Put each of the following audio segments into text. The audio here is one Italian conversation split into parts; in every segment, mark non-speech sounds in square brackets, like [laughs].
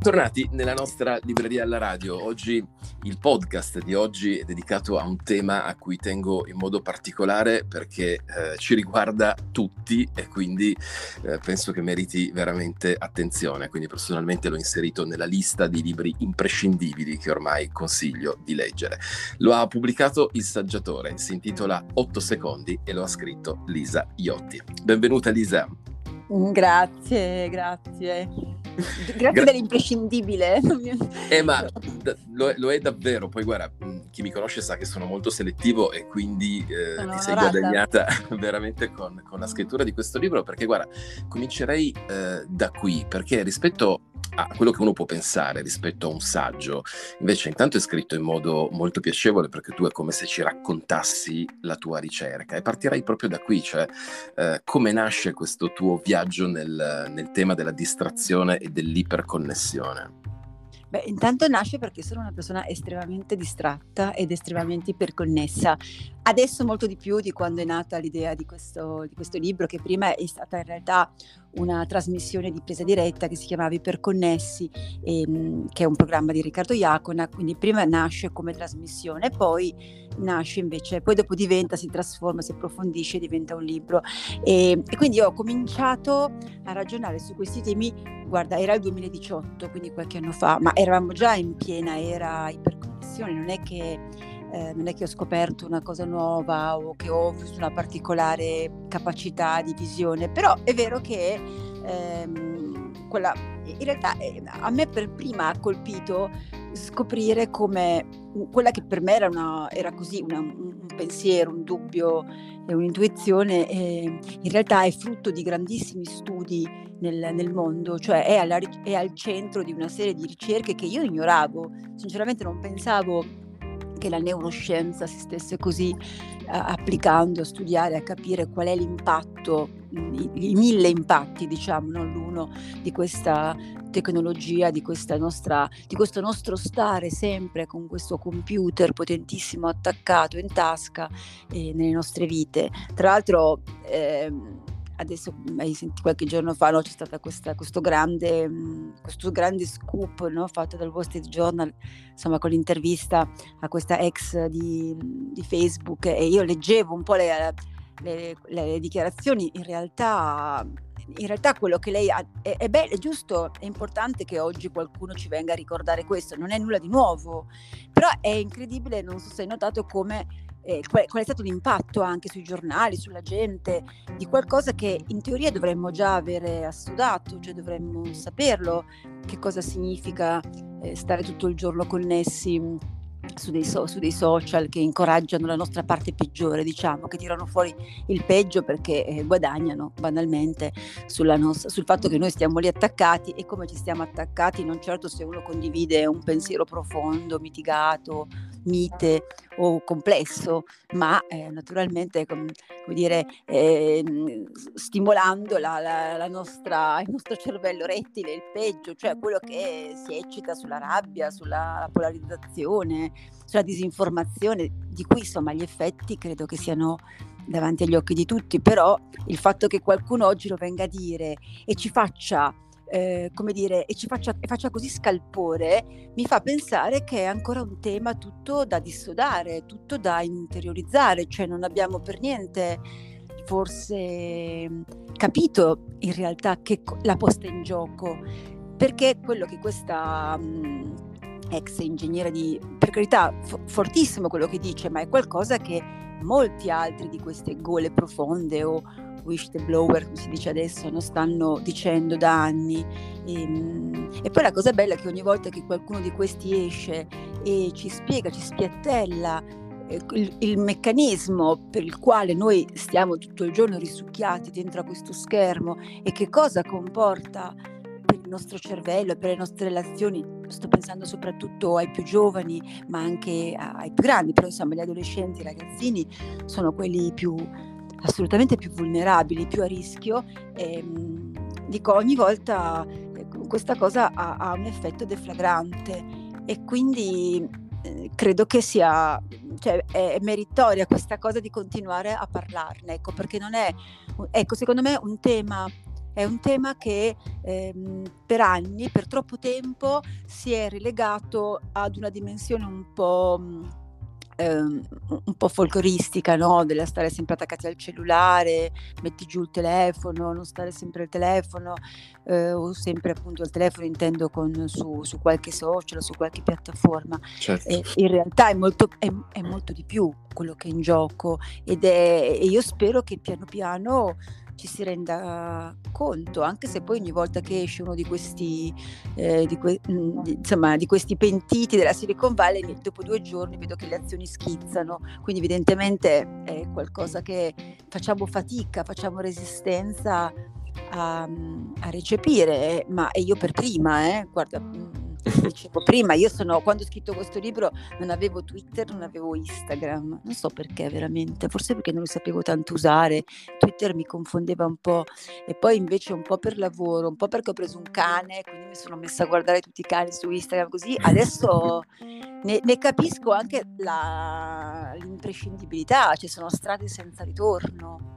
Bentornati nella nostra libreria alla radio. Oggi il podcast di oggi è dedicato a un tema a cui tengo in modo particolare perché eh, ci riguarda tutti e quindi eh, penso che meriti veramente attenzione. Quindi personalmente l'ho inserito nella lista di libri imprescindibili che ormai consiglio di leggere. Lo ha pubblicato il saggiatore, si intitola 8 secondi e lo ha scritto Lisa Iotti. Benvenuta Lisa. [laughs] Grazie, grazie. Grazie Gra- dell'imprescindibile. [laughs] Eh, ma lo, lo, è davvero. Poi guarda, chi mi conosce sa che sono molto selettivo e quindi eh, ti sei guadagnata [laughs] veramente con, con, la scrittura di questo libro. Perché guarda, comincerei eh, da qui, perché rispetto a quello che uno può pensare rispetto a un saggio, invece intanto è scritto in modo molto piacevole perché tu è come se ci raccontassi la tua ricerca e partirei proprio da qui, cioè eh, come nasce questo tuo viaggio nel, nel tema della distrazione e dell'iperconnessione. Beh, intanto nasce perché sono una persona estremamente distratta ed estremamente iperconnessa. Adesso molto di più di quando è nata l'idea di questo, di questo libro, che prima è stata in realtà una trasmissione di presa diretta che si chiamava Iperconnessi, ehm, che è un programma di Riccardo Iacona, quindi prima nasce come trasmissione, poi nasce invece, poi dopo diventa, si trasforma, si approfondisce, diventa un libro. E, e quindi ho cominciato a ragionare su questi temi, guarda, era il 2018, quindi qualche anno fa, ma eravamo già in piena era iperconnessione, non è che eh, non è che ho scoperto una cosa nuova o che ho una particolare capacità di visione, però è vero che ehm, quella, in realtà eh, a me per prima ha colpito scoprire come quella che per me era, una, era così una, un pensiero, un dubbio e un'intuizione, eh, in realtà è frutto di grandissimi studi nel, nel mondo, cioè è, alla, è al centro di una serie di ricerche che io ignoravo, sinceramente non pensavo che la neuroscienza si stesse così uh, applicando a studiare, a capire qual è l'impatto, i, i mille impatti, diciamo, non l'uno, di questa tecnologia, di, nostra, di questo nostro stare sempre con questo computer potentissimo attaccato in tasca eh, nelle nostre vite. Tra l'altro... Eh, adesso sentito qualche giorno fa no, c'è stato questo, grande, questo grande scoop no, fatto dal Wall Street Journal insomma con l'intervista a questa ex di, di Facebook e io leggevo un po' le, le, le dichiarazioni. In realtà in realtà quello che lei ha è, è bello, è giusto, è importante che oggi qualcuno ci venga a ricordare questo, non è nulla di nuovo, però è incredibile, non so se hai notato come eh, qual, qual, è stato l'impatto anche sui giornali, sulla gente, di qualcosa che in teoria dovremmo già avere assodato, cioè dovremmo saperlo, che cosa significa eh, stare tutto il giorno connessi su dei, so, su dei, social che incoraggiano la nostra parte peggiore, diciamo, che tirano fuori il peggio perché eh, guadagnano banalmente nos- sul fatto che noi stiamo lì attaccati e come ci stiamo attaccati non certo se uno condivide un pensiero profondo, mitigato, mite o complesso, ma eh, naturalmente com- come dire, eh, stimolando la, la, la nostra, il nostro cervello rettile, il peggio, cioè quello che si eccita sulla rabbia, sulla polarizzazione, sulla disinformazione, di cui insomma gli effetti credo che siano davanti agli occhi di tutti, però il fatto che qualcuno oggi lo venga a dire e ci faccia eh, come dire, e ci faccia, e faccia così scalpore, mi fa pensare che è ancora un tema tutto da dissodare, tutto da interiorizzare, cioè non abbiamo per niente forse capito in realtà che la posta in gioco, perché quello che questa mh, ex ingegnere di, per carità, fo- fortissimo quello che dice, ma è qualcosa che molti altri di queste gole profonde o wish the blower, come si dice adesso, non stanno dicendo da anni. E, ehm, e, poi la cosa bella è che ogni volta che qualcuno di questi esce e ci spiega, ci spiattella eh, il, il, meccanismo per il quale noi stiamo tutto il giorno risucchiati dentro a questo schermo e che cosa comporta per il nostro cervello e per le nostre relazioni, sto pensando soprattutto ai più giovani, ma anche ai più grandi, però insomma gli adolescenti, i ragazzini sono quelli più assolutamente più vulnerabili, più a rischio. E, ehm, dico, ogni volta eh, questa cosa ha, ha, un effetto deflagrante e quindi eh, credo che sia cioè, è meritoria questa cosa di continuare a parlarne, ecco, perché non è, ecco, secondo me un tema è un tema che ehm, per anni, per troppo tempo, si è relegato ad una dimensione un po' ehm, un po' folcloristica, no? Della stare sempre attaccati al cellulare, metti giù il telefono, non stare sempre al telefono, eh, o sempre appunto al telefono intendo con, su, su, qualche social, su qualche piattaforma. Certo. E in realtà è molto, è, è molto, di più quello che è in gioco ed è, e io spero che piano piano ci si renda conto, anche se poi ogni volta che esce uno di questi, eh, di, que- mm, insomma, di questi pentiti della Silicon Valley, dopo due giorni vedo che le azioni schizzano, quindi evidentemente è qualcosa che facciamo fatica, facciamo resistenza a, a recepire, ma e io per prima, eh, guarda dicevo prima, io sono, quando ho scritto questo libro non avevo Twitter, non avevo Instagram, non so perché veramente, forse perché non lo sapevo tanto usare, Twitter mi confondeva un po' e poi invece un po' per lavoro, un po' perché ho preso un cane, quindi mi sono messa a guardare tutti i cani su Instagram così, adesso ne, ne capisco anche la, l'imprescindibilità, ci sono strade senza ritorno.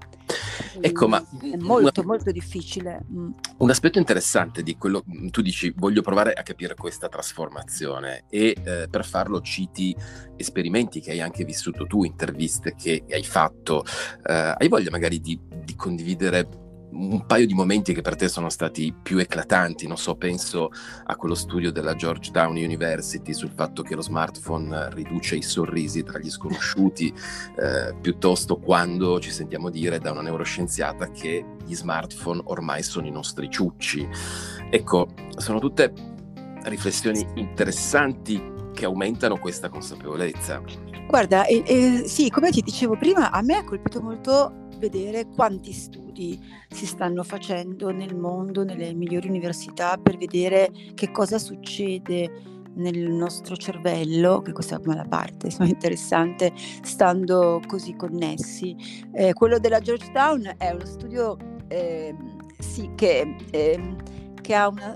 Ecco, ma è molto, una, molto difficile. Mm. Un aspetto interessante di quello, mm, tu dici, voglio provare a capire questa trasformazione e eh, per farlo citi esperimenti che hai anche vissuto tu, interviste che hai fatto. Eh, hai voglia magari di, di condividere un paio di momenti che per te sono stati più eclatanti, non so, penso a quello studio della Georgetown University sul fatto che lo smartphone riduce i sorrisi tra gli sconosciuti, eh, piuttosto quando ci sentiamo dire da una neuroscienziata che gli smartphone ormai sono i nostri ciucci. Ecco, sono tutte riflessioni interessanti che aumentano questa consapevolezza. Guarda, eh, eh, sì, come ti dicevo prima, a me ha colpito molto vedere quanti studi si stanno facendo nel mondo, nelle migliori università, per vedere che cosa succede nel nostro cervello, che questa è una parte insomma, interessante, stando così connessi. Eh, quello della Georgetown è uno studio eh, sì, che, eh, che una,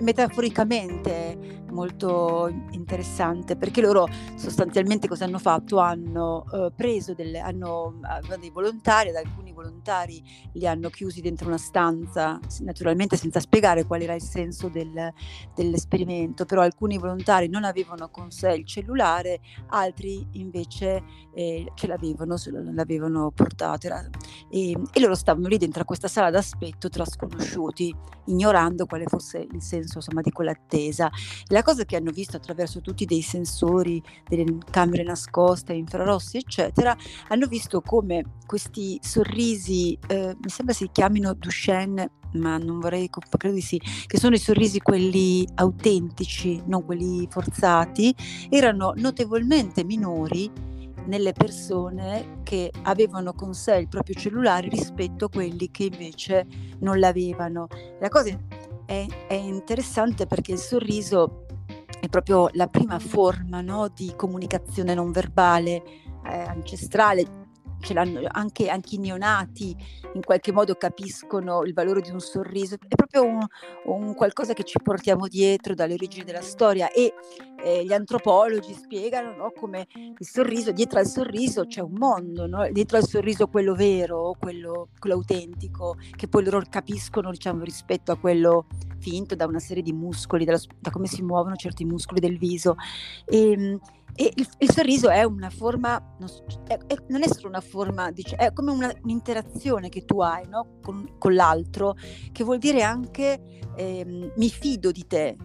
metaforicamente molto interessante perché loro sostanzialmente cosa hanno fatto? Hanno eh, preso delle, hanno, dei volontari, ad alcuni volontari li hanno chiusi dentro una stanza, naturalmente senza spiegare qual era il senso del, dell'esperimento, però alcuni volontari non avevano con sé il cellulare, altri invece eh, ce l'avevano, l'avevano portato era, e, e loro stavano lì dentro a questa sala d'aspetto tra sconosciuti, ignorando quale fosse il senso insomma, di quell'attesa. La cosa che hanno visto attraverso tutti dei sensori, delle camere nascoste, infrarossi, eccetera, hanno visto come questi sorrisi, eh, mi sembra si chiamino Duchenne, ma non vorrei, credo di sì, che sono i sorrisi quelli autentici, non quelli forzati, erano notevolmente minori nelle persone che avevano con sé il proprio cellulare rispetto a quelli che invece non l'avevano. La cosa è, è interessante perché il sorriso proprio la prima forma no, di comunicazione non verbale eh, ancestrale. Ce l'hanno anche, anche, i neonati in qualche modo capiscono il valore di un sorriso, è proprio un, un qualcosa che ci portiamo dietro dalle origini della storia e eh, gli antropologi spiegano no, come il sorriso, dietro al sorriso c'è un mondo, no? dietro al sorriso quello vero, quello, quello autentico, che poi loro capiscono diciamo, rispetto a quello finto da una serie di muscoli, da, da come si muovono certi muscoli del viso. E, ehm, e il, il, sorriso è una forma, non, è, è, non è solo una forma, dice, è come una, un'interazione che tu hai no? con, con, l'altro, che vuol dire anche eh, mi fido di te.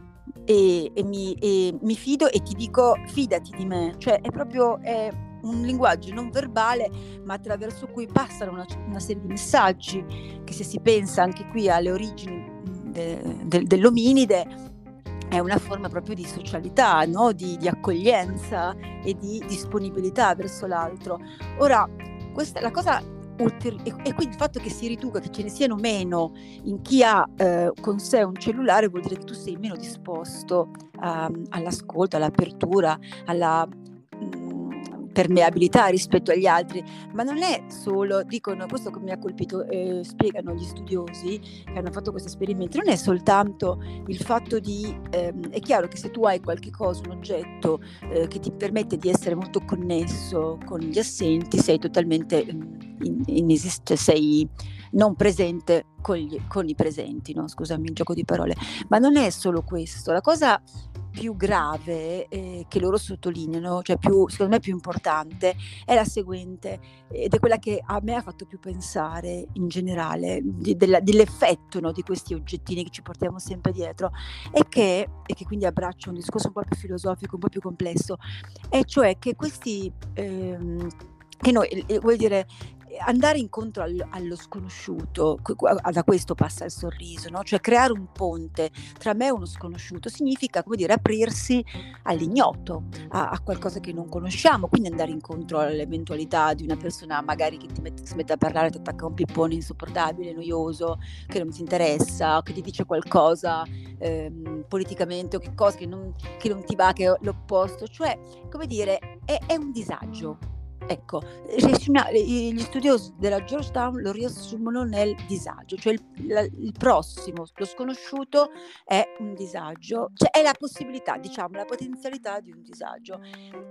E, e, mi, e, mi, fido e ti dico fidati di me, cioè è proprio è un linguaggio non verbale ma attraverso cui passano una, una serie di messaggi che se si pensa anche qui alle origini de, de, dell'ominide è una forma proprio di socialità, no? di, di, accoglienza e di disponibilità verso l'altro. Ora, questa, la cosa ulteri- e, e quindi il fatto che si riduca, che ce ne siano meno in chi ha eh, con sé un cellulare vuol dire che tu sei meno disposto a, all'ascolto, all'apertura, alla permeabilità rispetto agli altri, ma non è solo, dicono, questo che mi ha colpito, eh, spiegano gli studiosi che hanno fatto questi esperimenti, non è soltanto il fatto di, ehm, è chiaro che se tu hai qualche cosa, un oggetto eh, che ti permette di essere molto connesso con gli assenti, sei totalmente ehm, in, in esist- sei non presente con, gli, con i presenti, no? scusami il gioco di parole. Ma non è solo questo, la cosa più grave eh, che loro sottolineano, cioè più, secondo me più importante, è la seguente, ed è quella che a me ha fatto più pensare in generale di, della, dell'effetto no, di questi oggettini che ci portiamo sempre dietro, e che, e che, quindi abbraccia un discorso un po' più filosofico, un po' più complesso, e cioè che questi... Ehm, che noi, vuol dire, andare incontro al, allo sconosciuto, da questo passa il sorriso, no? cioè creare un ponte tra me e uno sconosciuto significa, come dire, aprirsi all'ignoto, a, a qualcosa che non conosciamo, quindi andare incontro all'eventualità di una persona magari che ti mette, si mette a parlare, ti attacca un pippone insopportabile, noioso, che non ti interessa, o che ti dice qualcosa ehm, politicamente o che cosa che non, che non ti va, che è l'opposto, cioè, come dire, è, è un disagio Ecco, gli studiosi della Georgetown lo riassumono nel disagio, cioè il, la, il prossimo, lo sconosciuto è un disagio, cioè è la possibilità, diciamo, la potenzialità di un disagio.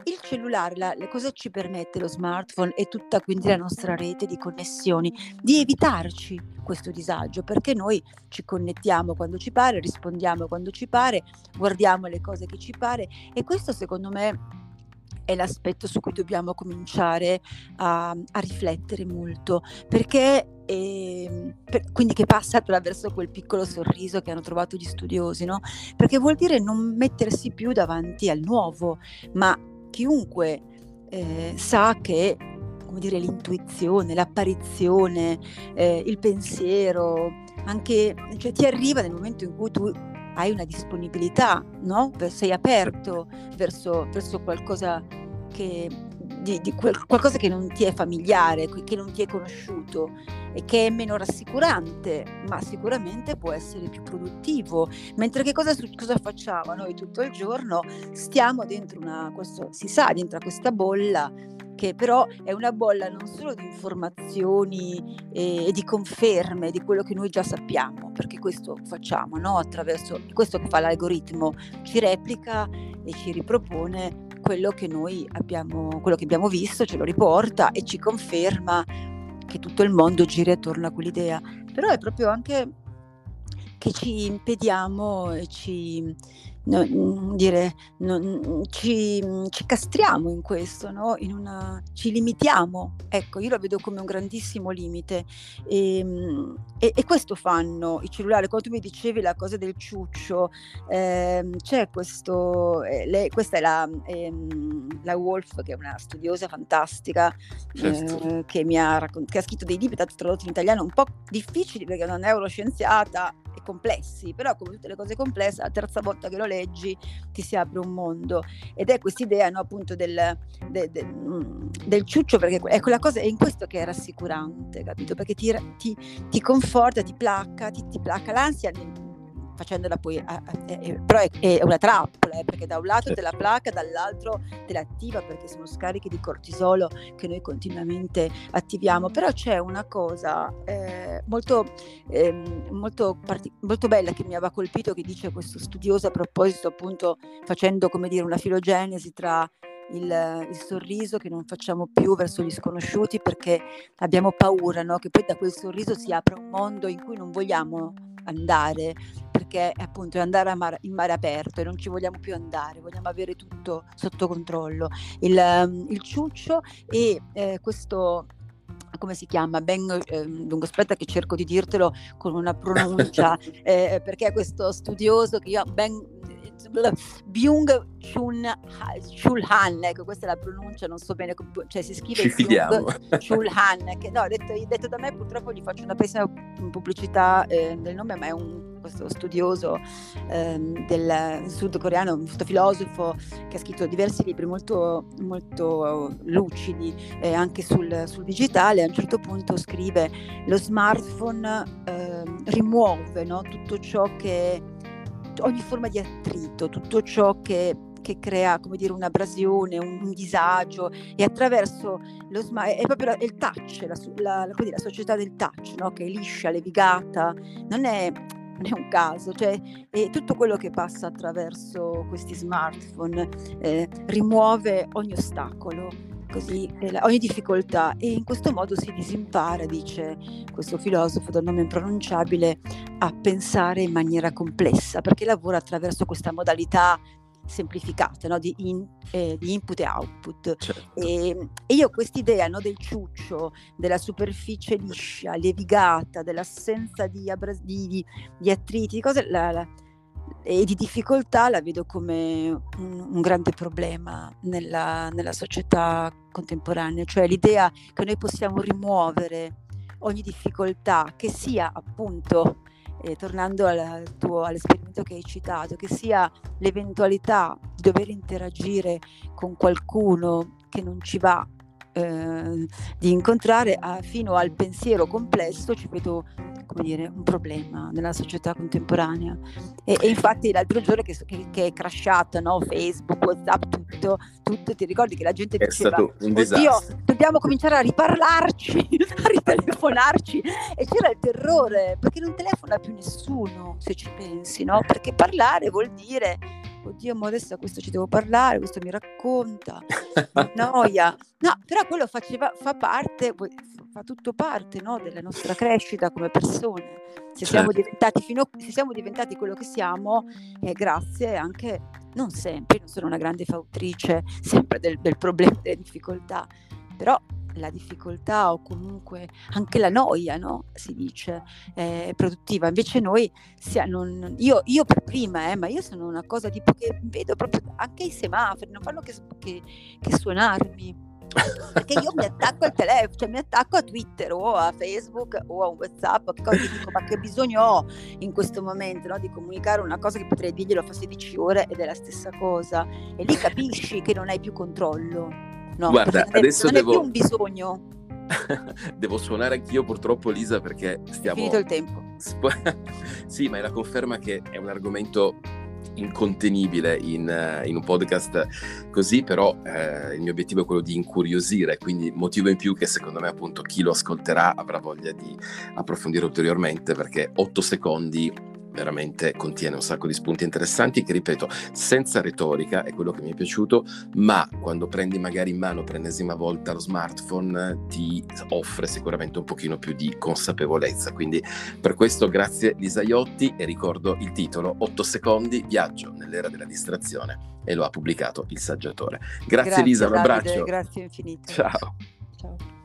Il cellulare, la, cosa ci permette lo smartphone e tutta quindi la nostra rete di connessioni, di evitarci questo disagio, perché noi ci connettiamo quando ci pare, rispondiamo quando ci pare, guardiamo le cose che ci pare e questo secondo me è l'aspetto su cui dobbiamo cominciare a, a riflettere molto, perché eh, per, quindi che passa attraverso quel piccolo sorriso che hanno trovato gli studiosi, no? Perché vuol dire non mettersi più davanti al nuovo, ma chiunque eh, sa che come dire, l'intuizione, l'apparizione, eh, il pensiero, anche, cioè ti arriva nel momento in cui tu hai una disponibilità, no? sei aperto verso, verso qualcosa che, di, di quel, qualcosa che non ti è familiare, che non ti è conosciuto e che è meno rassicurante, ma sicuramente può essere più produttivo. Mentre che cosa, cosa facciamo noi tutto il giorno? Stiamo dentro una, questo, si sa, dentro questa bolla che però è una bolla non solo di informazioni e, di conferme di quello che noi già sappiamo, perché questo facciamo, no? attraverso questo che fa l'algoritmo, ci replica e ci ripropone quello che noi abbiamo, quello che abbiamo visto, ce lo riporta e ci conferma che tutto il mondo gira attorno a quell'idea. Però è proprio anche che ci impediamo e ci, no, mm, dire, no, mm, ci, mm, ci, castriamo in questo, no? in una, ci limitiamo. Ecco, io lo vedo come un grandissimo limite e, e, e questo fanno i cellulari. Quando tu mi dicevi la cosa del ciuccio, eh, c'è questo, eh, lei, questa è la, eh, la Wolf, che è una studiosa fantastica, certo. Eh, che, mi ha raccont- che ha scritto dei libri tradotti in italiano un po' difficili perché è una neuroscienziata e complessi, però come tutte le cose complesse, la terza volta che lo leggi ti si apre un mondo. Ed è quest'idea no, appunto del, de, de, mm, del, ciuccio, perché è quella cosa, è in questo che è rassicurante, capito? Perché ti, ti, ti conforta, ti placca, ti, ti placca l'ansia facendola poi, eh, eh, però è, è, una trappola, eh, perché da un lato te la placa, dall'altro te la attiva perché sono scarichi di cortisolo che noi continuamente attiviamo, però c'è una cosa eh, molto, ehm, molto, partic- molto bella che mi aveva colpito, che dice questo studioso a proposito appunto facendo come dire una filogenesi tra il, il, sorriso che non facciamo più verso gli sconosciuti perché abbiamo paura no? che poi da quel sorriso si apra un mondo in cui non vogliamo andare perché appunto è andare mare, in mare aperto e non ci vogliamo più andare, vogliamo avere tutto sotto controllo. Il, um, il ciuccio e eh, questo come si chiama? Ben, eh, dunque aspetta che cerco di dirtelo con una pronuncia, [laughs] eh, perché questo studioso che io ben Byung Chul Han, ecco questa è la pronuncia, non so bene, cioè si scrive Ci fidiamo. Chul Han, che no, detto, detto, da me purtroppo gli faccio una pessima pubblicità eh, del nome, ma è un questo studioso eh, del sudcoreano, un filosofo che ha scritto diversi libri molto, molto lucidi eh, anche sul, sul, digitale, a un certo punto scrive lo smartphone eh, rimuove no, tutto ciò che ogni forma di attrito, tutto ciò che, che crea come dire un'abrasione, un, un disagio e attraverso lo smile è proprio la, il touch, la, la, la, la società del touch, no? che è liscia, levigata, non è, non è un caso, cioè tutto quello che passa attraverso questi smartphone eh, rimuove ogni ostacolo così, ogni difficoltà e in questo modo si disimpara, dice questo filosofo dal nome impronunciabile, a pensare in maniera complessa, perché lavora attraverso questa modalità semplificata no? di, in, eh, di, input e output. Certo. E, e, io quest'idea no, del ciuccio, della superficie liscia, levigata, dell'assenza di, abbras- di, di attriti, cose, la, la, e di difficoltà la vedo come un, un grande problema nella, nella, società contemporanea, cioè l'idea che noi possiamo rimuovere ogni difficoltà, che sia appunto eh, tornando al tuo, all'esperimento che hai citato, che sia l'eventualità di dover interagire con qualcuno che non ci va eh, di incontrare a, fino al pensiero complesso, ci vedo come dire, un problema nella società contemporanea. E, e infatti l'altro giorno che, che, che è crashato no? Facebook, Whatsapp, tutto, tutto, ti ricordi che la gente è diceva, oddio, dobbiamo cominciare a riparlarci, [laughs] a ritelefonarci. E c'era il terrore, perché non telefona più nessuno, se ci pensi, no? Perché parlare vuol dire oddio, ma adesso a questo ci devo parlare, questo mi racconta, [laughs] mi noia. No, però quello faceva, fa parte, fa tutto parte no, della nostra crescita come persone. Se, certo. siamo diventati fino, se siamo diventati quello che siamo, è grazie anche, non sempre, non sono una grande fautrice sempre del, del problema delle difficoltà, però la difficoltà o comunque anche la noia, no? si dice, è produttiva. Invece noi, non, io, io, per prima, eh, ma io sono una cosa tipo che vedo proprio anche i semafori, non fanno che, che, che suonarmi. Perché io mi attacco al telefono, cioè mi attacco a Twitter o a Facebook o a un WhatsApp, che cosa dico, ma che bisogno ho in questo momento no? di comunicare una cosa che potrei dirglielo fa 16 ore ed è la stessa cosa. E lì capisci che non hai più controllo. No, Guarda, adesso non devo... è più un bisogno. [laughs] devo suonare anch'io purtroppo Lisa perché stiamo... È finito il tempo. [laughs] sì, ma è la conferma che è un argomento incontenibile in, in, un podcast così, però eh, il mio obiettivo è quello di incuriosire, quindi motivo in più che secondo me appunto chi lo ascolterà avrà voglia di approfondire ulteriormente perché 8 secondi veramente contiene un sacco di spunti interessanti che, ripeto, senza retorica, è quello che mi è piaciuto, ma quando prendi magari in mano per l'ennesima volta lo smartphone ti offre sicuramente un pochino più di consapevolezza. Quindi per questo grazie Lisa Iotti e ricordo il titolo 8 secondi, viaggio nell'era della distrazione e lo ha pubblicato il saggiatore. Grazie, grazie Lisa, un abbraccio. Grazie infinito. Ciao. Ciao.